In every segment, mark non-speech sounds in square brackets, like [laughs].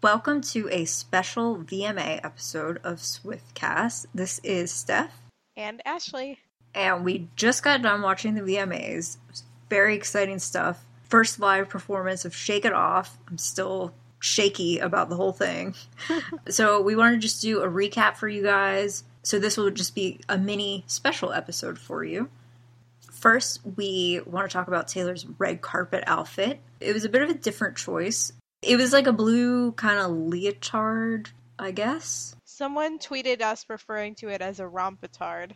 Welcome to a special VMA episode of Swiftcast. This is Steph, And Ashley. and we just got done watching the VMAs. Very exciting stuff. First live performance of Shake It Off. I'm still shaky about the whole thing. [laughs] so, we want to just do a recap for you guys. So, this will just be a mini special episode for you. First, we want to talk about Taylor's red carpet outfit. It was a bit of a different choice. It was like a blue kind of leotard, I guess. Someone tweeted us referring to it as a rompetard.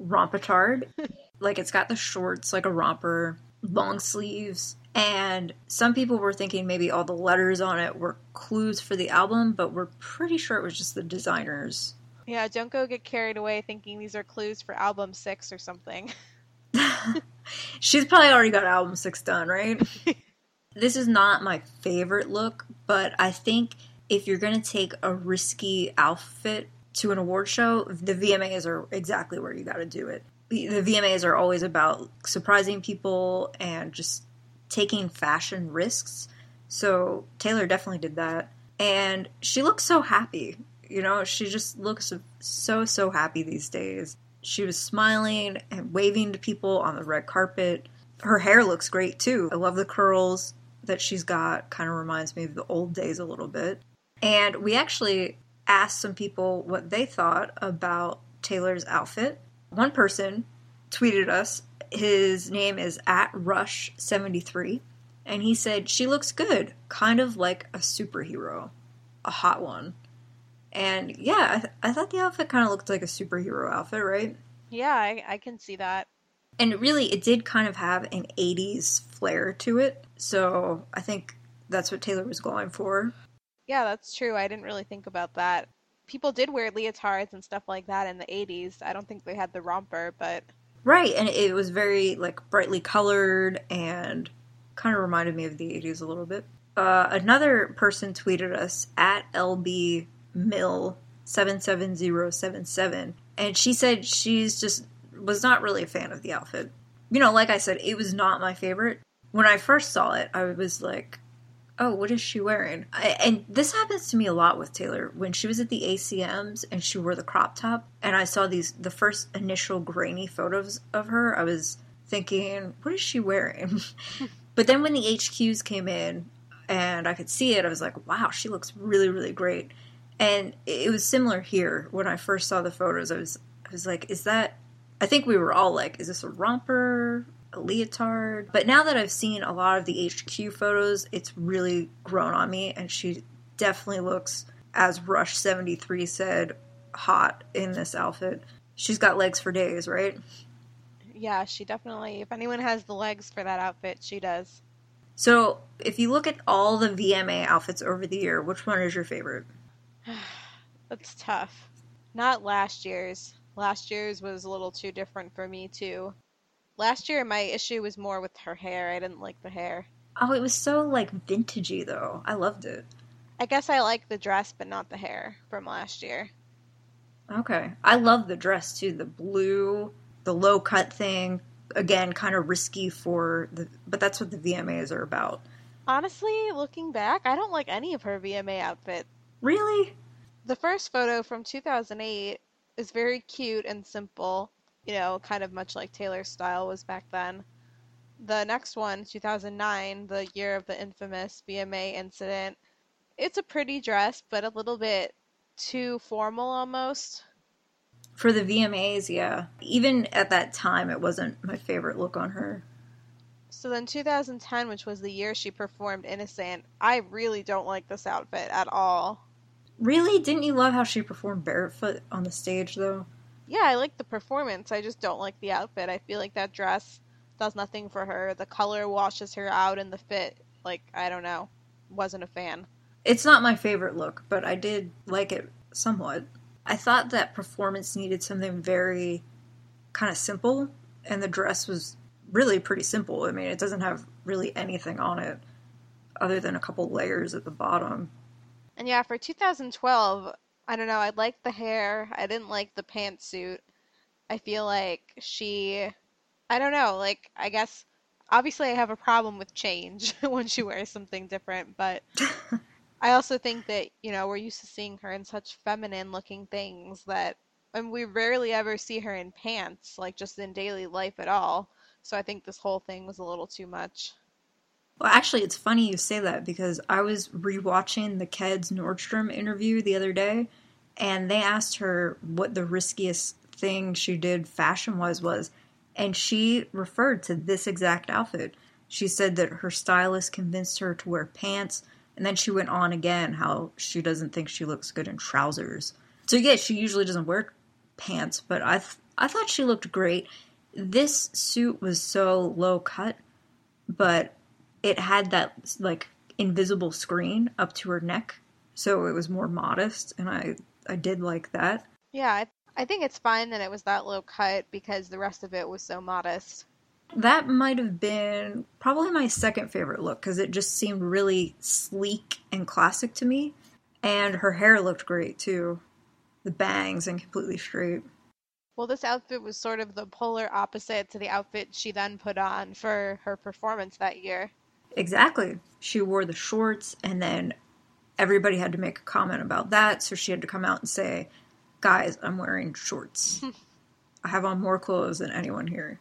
Rompetard. [laughs] like it's got the shorts, like a romper, long sleeves. And some people were thinking maybe all the letters on it were clues for the album, but we're pretty sure it was just the designers. Yeah, don't go get carried away thinking these are clues for album six or something. [laughs] She's probably already got album six done, right? [laughs] this is not my favorite look, but I think if you're going to take a risky outfit to an award show, the VMAs are exactly where you got to do it. The VMAs are always about surprising people and just taking fashion risks. So Taylor definitely did that. And she looks so happy. You know, she just looks so, so happy these days. She was smiling and waving to people on the red carpet. Her hair looks great too. I love the curls that she's got. Kind of reminds me of the old days a little bit. And we actually asked some people what they thought about Taylor's outfit. One person tweeted us. His name is at Rush73. And he said, She looks good, kind of like a superhero, a hot one. And yeah, I, th- I thought the outfit kind of looked like a superhero outfit, right? Yeah, I, I can see that. And really, it did kind of have an 80s flair to it. So I think that's what Taylor was going for. Yeah, that's true. I didn't really think about that. People did wear leotards and stuff like that in the 80s. I don't think they had the romper, but Right, and it was very like brightly colored and kind of reminded me of the 80s a little bit. Uh, another person tweeted us at LB Mill 77077 and she said she's just was not really a fan of the outfit. You know, like I said, it was not my favorite. When I first saw it, I was like, oh, what is she wearing? I, and this happens to me a lot with Taylor. When she was at the ACMs and she wore the crop top, and I saw these the first initial grainy photos of her, I was thinking, what is she wearing? [laughs] but then when the HQs came in and I could see it, I was like, wow, she looks really, really great. And it was similar here when I first saw the photos. I was, I was like, is that? I think we were all like, is this a romper? a leotard. But now that I've seen a lot of the HQ photos, it's really grown on me, and she definitely looks, as Rush 73 said, hot in this outfit. She's got legs for days, right? yeah, she definitely, if anyone has the legs for that outfit, she does. So, if you look at all the VMA outfits over the year, which one is your favorite? [sighs] That's tough. Not last year's. Last year's was a little too different for me, too. Last year, my issue was more with her hair. I didn't like the hair. Oh, it was so like vintagey though. I loved it. I guess I like the dress, but not the hair from last year. Okay. I love the dress too. The blue, the low cut thing. Again, kind of risky for the but that's what the VMAs are about. Honestly, looking back, I don't like any of her VMA outfits. Really? The first photo from 2008 is very cute and simple, you know, kind of much like Taylor's style was back then. The next one, 2009, the year of the infamous VMA incident, it's a pretty dress, but a little bit too formal almost. For the VMAs, yeah. Even at that time, it wasn't my favorite look on her. So then 2010, which was the year she performed Innocent, I really don't like this outfit at all. Really? Didn't you love how she performed barefoot on the stage, though? Yeah, I like the performance. I just don't like the outfit. I feel like that dress does nothing for her. The color washes her out, and the fit, like, I don't know. Wasn't a fan. It's not my favorite look, but I did like it somewhat. I thought that performance needed something very kind of simple, and the dress was really pretty simple. I mean, it doesn't have really anything on it other than a couple layers at the bottom. And yeah, for 2012, I don't know, I liked the hair. I didn't like the pantsuit. I feel like she I don't know, like I guess obviously I have a problem with change [laughs] when she wears something different, but [laughs] I also think that, you know, we're used to seeing her in such feminine looking things that and we rarely ever see her in pants, like just in daily life at all. So I think this whole thing was a little too much. Well, actually, it's funny you say that because I was rewatching the Keds Nordstrom interview the other day, and they asked her what the riskiest thing she did fashion wise was, and she referred to this exact outfit. She said that her stylist convinced her to wear pants, and then she went on again how she doesn't think she looks good in trousers. So yeah, she usually doesn't wear pants, but I th- I thought she looked great. This suit was so low cut, but it had that like invisible screen up to her neck, so it was more modest, and I I did like that. Yeah, I, I think it's fine that it was that low cut because the rest of it was so modest. That might have been probably my second favorite look because it just seemed really sleek and classic to me, and her hair looked great too, the bangs and completely straight. Well, this outfit was sort of the polar opposite to the outfit she then put on for her performance that year. Exactly. She wore the shorts, and then everybody had to make a comment about that, so she had to come out and say, Guys, I'm wearing shorts. [laughs] I have on more clothes than anyone here.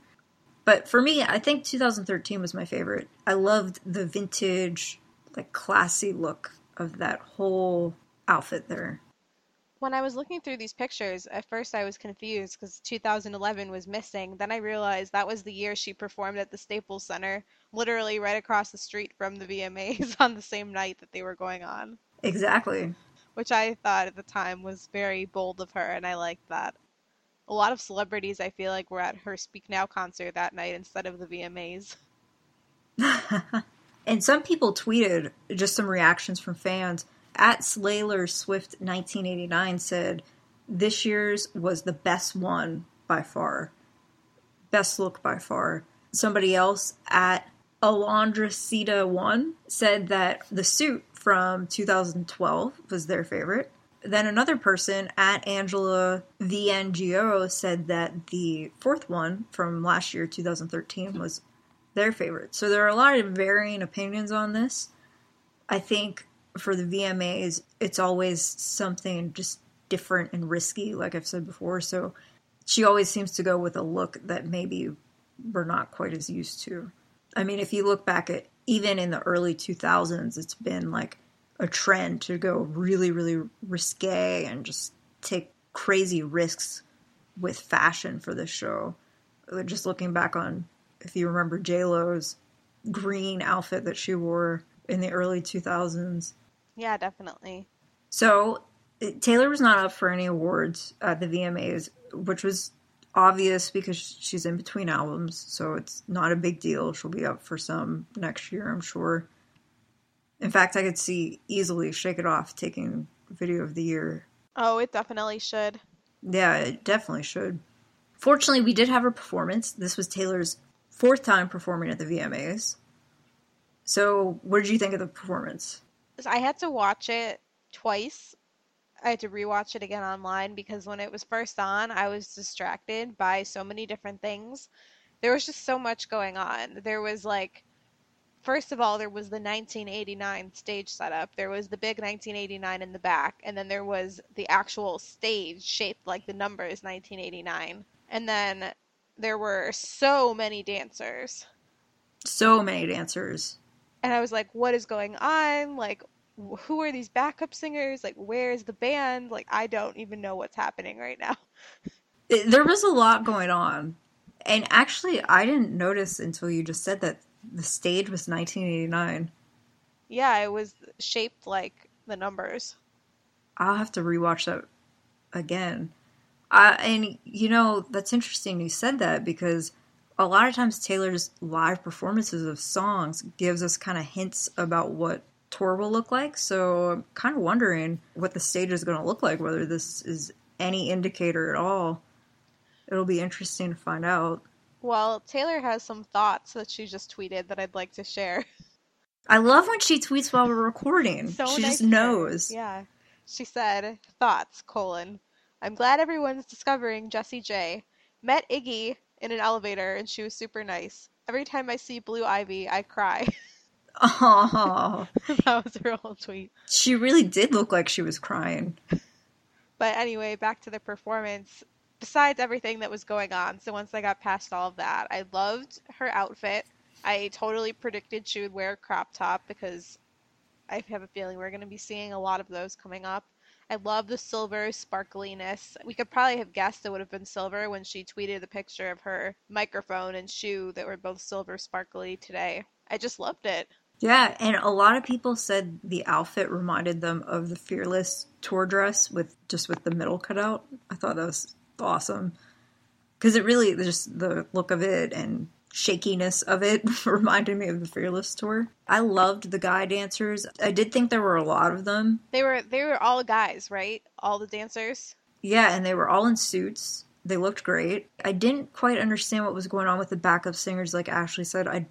But for me, I think 2013 was my favorite. I loved the vintage, like classy look of that whole outfit there. When I was looking through these pictures, at first I was confused because 2011 was missing. Then I realized that was the year she performed at the Staples Center, literally right across the street from the VMAs [laughs] on the same night that they were going on. Exactly. Which I thought at the time was very bold of her, and I liked that. A lot of celebrities, I feel like, were at her Speak Now concert that night instead of the VMAs. [laughs] and some people tweeted just some reactions from fans. At Slayler Swift 1989 said, This year's was the best one by far. Best look by far. Somebody else at Alondra Sita 1 said that the suit from 2012 was their favorite. Then another person at Angela VNGO said that the fourth one from last year, 2013, was their favorite. So there are a lot of varying opinions on this. I think for the VMAs, it's always something just different and risky, like I've said before. So she always seems to go with a look that maybe we're not quite as used to. I mean, if you look back at even in the early 2000s, it's been like a trend to go really, really risque and just take crazy risks with fashion for this show. Just looking back on, if you remember J Lo's green outfit that she wore in the early 2000s. Yeah, definitely. So Taylor was not up for any awards at the VMAs, which was obvious because she's in between albums, so it's not a big deal. She'll be up for some next year, I'm sure. In fact, I could see easily Shake It Off taking Video of the Year. Oh, it definitely should. Yeah, it definitely should. Fortunately, we did have a performance. This was Taylor's fourth time performing at the VMAs. So, what did you think of the performance? I had to watch it twice I had to rewatch it again online because when it was first on, I was distracted by so many different things. There was just so much going on. There was like first of all, there was the 1989 stage setup. There was the big 1989 in the back, and then there was the actual stage shaped like the numbers 1989. And then there were so many dancers. So many dancers. And I was like, what is going on? Like, who are these backup singers? Like, where's the band? Like, I don't even know what's happening right now. [laughs] There was a lot going on. And actually, I didn't notice until you just said that the stage was 1989. Yeah, it was shaped like the numbers. I'll have to rewatch that again. I, and you know, that's interesting you said that because a lot of times Taylor's live performances of songs gives us kind of hints about what tour will look like. So I'm kind of wondering what the stage is going to look like, whether this is any indicator at all. It'll be interesting to find out. Well, Taylor has some thoughts that she just tweeted that I'd like to share. I love when she tweets while we're recording. So she nice just knows. Yeah. She said, thoughts, colon. I'm glad everyone's discovering Jessie J. Met Iggy in an elevator and she was super nice. Every time I see Blue Ivy, I cry. [laughs] Oh, [laughs] that was her whole tweet. she really did look like she was crying. But anyway, back to the performance. Besides everything that was going on, so once I got past all of that, I loved her outfit. I totally predicted she would wear a crop top because I have a feeling we're going to be seeing a lot of those coming up. I love the silver sparkliness. We could probably have guessed it would have been silver when she tweeted the picture of her microphone and shoe that were both silver sparkly today. I just loved it. Yeah, and a lot of people said the outfit reminded them of the Fearless tour dress with just with the middle cut out. I thought that was awesome because it really just the look of it and shakiness of it [laughs] reminded me of the Fearless tour. I loved the guy dancers. I did think there were a lot of them. They were they were all guys, right? All the dancers. Yeah, and they were all in suits. They looked great. I didn't quite understand what was going on with the backup singers like Ashley said. I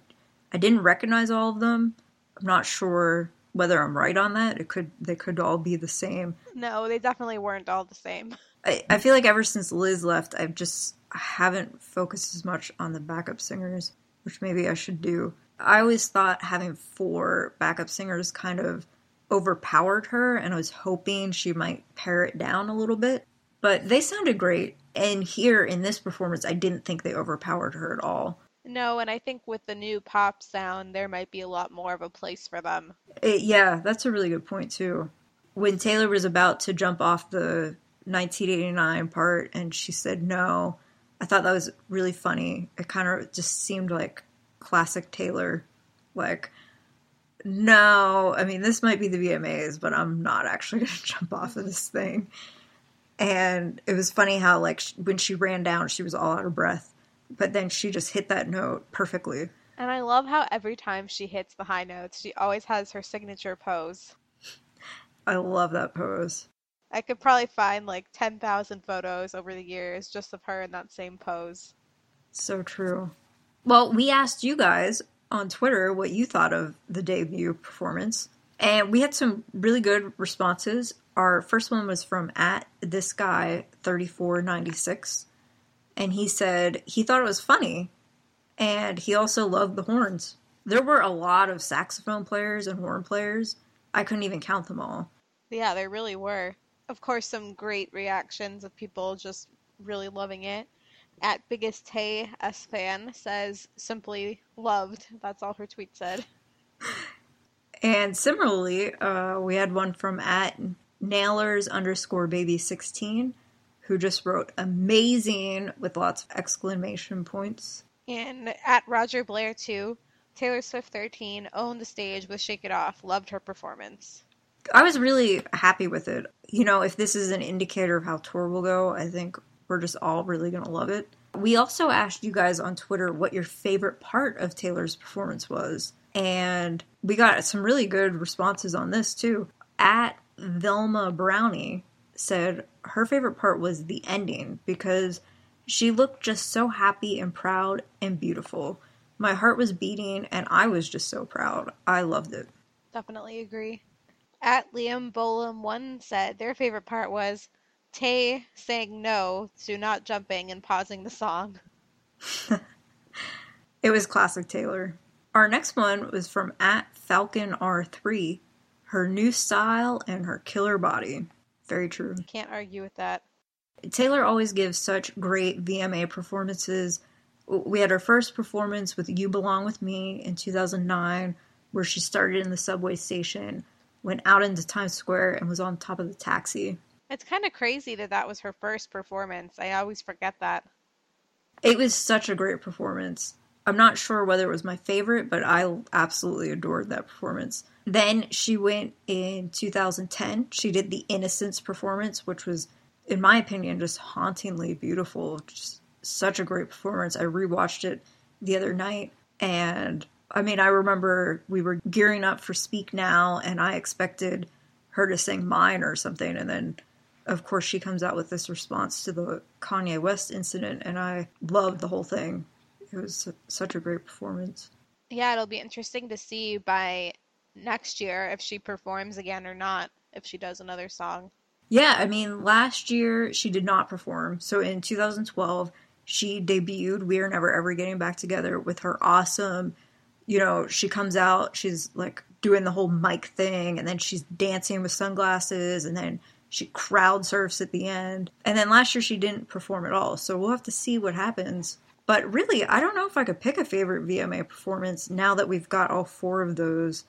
I didn't recognize all of them. I'm not sure whether I'm right on that. It could they could all be the same. No, they definitely weren't all the same. [laughs] I, I feel like ever since Liz left, I've just haven't focused as much on the backup singers, which maybe I should do. I always thought having four backup singers kind of overpowered her, and I was hoping she might pare it down a little bit. But they sounded great, and here in this performance, I didn't think they overpowered her at all. No, and I think with the new pop sound, there might be a lot more of a place for them. It, yeah, that's a really good point too. When Taylor was about to jump off the 1989 part and she said no, I thought that was really funny. It kind of just seemed like classic Taylor. Like, no, I mean, this might be the VMAs, but I'm not actually [laughs] going to jump off of this thing. And it was funny how, like, when she ran down, she was all out of breath. But then she just hit that note perfectly. And I love how every time she hits the high notes, she always has her signature pose. I love that pose. I could probably find like 10,000 photos over the years just of her in that same pose. So true. Well, we asked you guys on Twitter what you thought of the debut performance, and we had some really good responses. Our first one was from at this guy thirty four ninety six, and he said he thought it was funny, and he also loved the horns. There were a lot of saxophone players and horn players. I couldn't even count them all. Yeah, there really were. Of course, some great reactions of people just really loving it. At Biggest Tay S fan says simply loved. That's all her tweet said. And similarly, uh, we had one from at nailers underscore baby 16 who just wrote amazing with lots of exclamation points. And at Roger Blair 2, Taylor Swift 13 owned the stage with Shake It Off. Loved her performance. I was really happy with it. You know, if this is an indicator of how tour will go, I think we're just all really going to love it. We also asked you guys on Twitter what your favorite part of Taylor's performance was. And we got some really good responses on this too. At Velma Brownie said her favorite part was the ending because she looked just so happy and proud and beautiful. My heart was beating and I was just so proud. I loved it. Definitely agree. At Liam Bolam 1 said their favorite part was Tay saying no to not jumping and pausing the song. [laughs] It was classic Taylor. Our next one was from at Falcon R3. Her new style and her killer body. Very true. Can't argue with that. Taylor always gives such great VMA performances. We had her first performance with You Belong With Me in 2009, where she started in the subway station, went out into Times Square, and was on top of the taxi. It's kind of crazy that that was her first performance. I always forget that. It was such a great performance. I'm not sure whether it was my favorite, but I absolutely adored that performance. Then she went in 2010. She did the Innocence performance, which was, in my opinion, just hauntingly beautiful. Just such a great performance. I rewatched it the other night, and I mean, I remember we were gearing up for Speak Now, and I expected her to sing Mine or something, and then of course she comes out with this response to the Kanye West incident, and I loved the whole thing. It was such a great performance. Yeah, it'll be interesting to see by next year if she performs again or not, if she does another song. Yeah, I mean, last year she did not perform. So in 2012, she debuted We Are Never Ever Getting Back Together with her awesome, you know, she comes out, she's like doing the whole mic thing, and then she's dancing with sunglasses, and then she crowd surfs at the end. And then last year she didn't perform at all. So we'll have to see what happens. But really, I don't know if I could pick a favorite VMA performance now that we've got all four of those.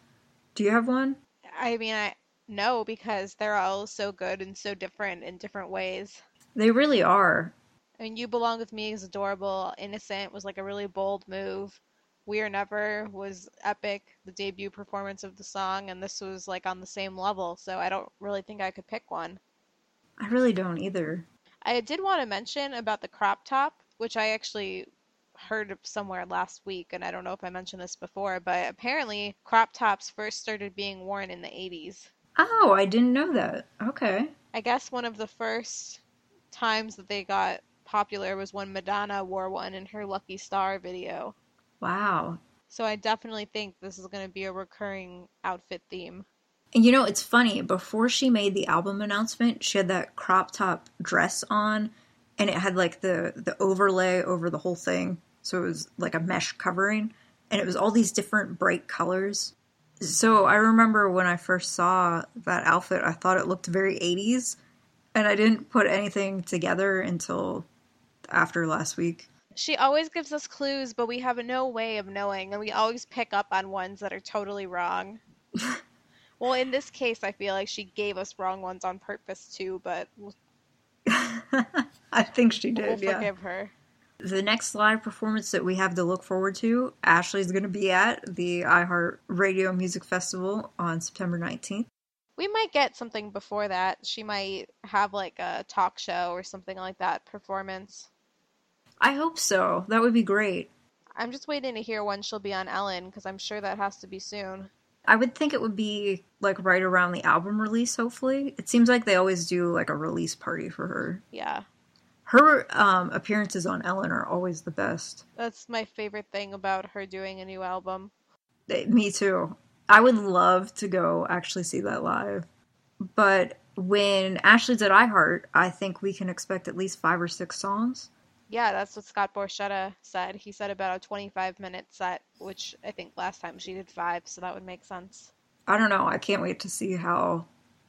Do you have one? I mean, I no, because they're all so good and so different in different ways. They really are. I mean, You Belong With Me is adorable. Innocent was like a really bold move. We Are Never was epic, the debut performance of the song, and this was like on the same level, so I don't really think I could pick one. I really don't either. I did want to mention about the crop top which I actually heard somewhere last week, and I don't know if I mentioned this before, but apparently crop tops first started being worn in the 80s. Oh, I didn't know that. Okay. I guess one of the first times that they got popular was when Madonna wore one in her Lucky Star video. Wow. So I definitely think this is going to be a recurring outfit theme. And you know, it's funny, before she made the album announcement, she had that crop top dress on and it had like the the overlay over the whole thing so it was like a mesh covering and it was all these different bright colors so i remember when i first saw that outfit i thought it looked very 80s and i didn't put anything together until after last week she always gives us clues but we have no way of knowing and we always pick up on ones that are totally wrong [laughs] well in this case i feel like she gave us wrong ones on purpose too but [laughs] I think she did. We'll yeah. forgive her. The next live performance that we have to look forward to, Ashley's going to be at the iHeart Radio Music Festival on September 19th. We might get something before that. She might have like a talk show or something like that performance. I hope so. That would be great. I'm just waiting to hear when she'll be on Ellen because I'm sure that has to be soon. I would think it would be like right around the album release, hopefully. It seems like they always do like a release party for her. Yeah. Her um, appearances on Ellen are always the best. That's my favorite thing about her doing a new album. Eh, me too. I would love to go actually see that live. But when Ashley's at iHeart, I think we can expect at least five or six songs. Yeah, that's what Scott Borchetta said. He said about a 25 minute set, which I think last time she did five, so that would make sense. I don't know. I can't wait to see how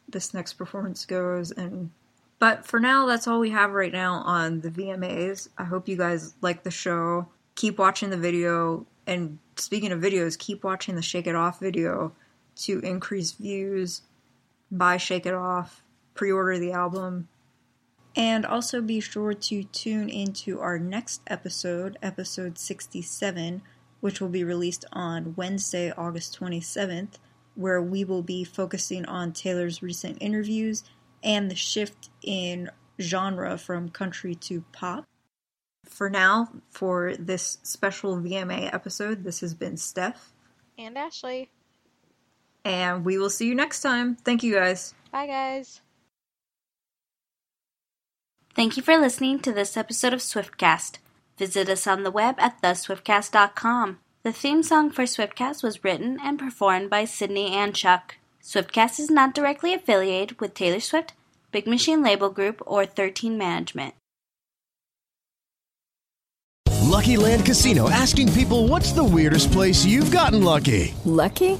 this next performance goes. And but for now, that's all we have right now on the VMAs. I hope you guys like the show. Keep watching the video. And speaking of videos, keep watching the Shake It Off video to increase views. Buy Shake It Off. Pre order the album. And also be sure to tune into our next episode, episode 67, which will be released on Wednesday, August 27th, where we will be focusing on Taylor's recent interviews and the shift in genre from country to pop. For now, for this special VMA episode, this has been Steph. And Ashley. And we will see you next time. Thank you guys. Bye, guys. Thank you for listening to this episode of Swiftcast. Visit us on the web at theswiftcast.com. The theme song for Swiftcast was written and performed by Sydney and Chuck. Swiftcast is not directly affiliated with Taylor Swift, Big Machine Label Group, or 13 Management. Lucky Land Casino asking people what's the weirdest place you've gotten lucky? Lucky?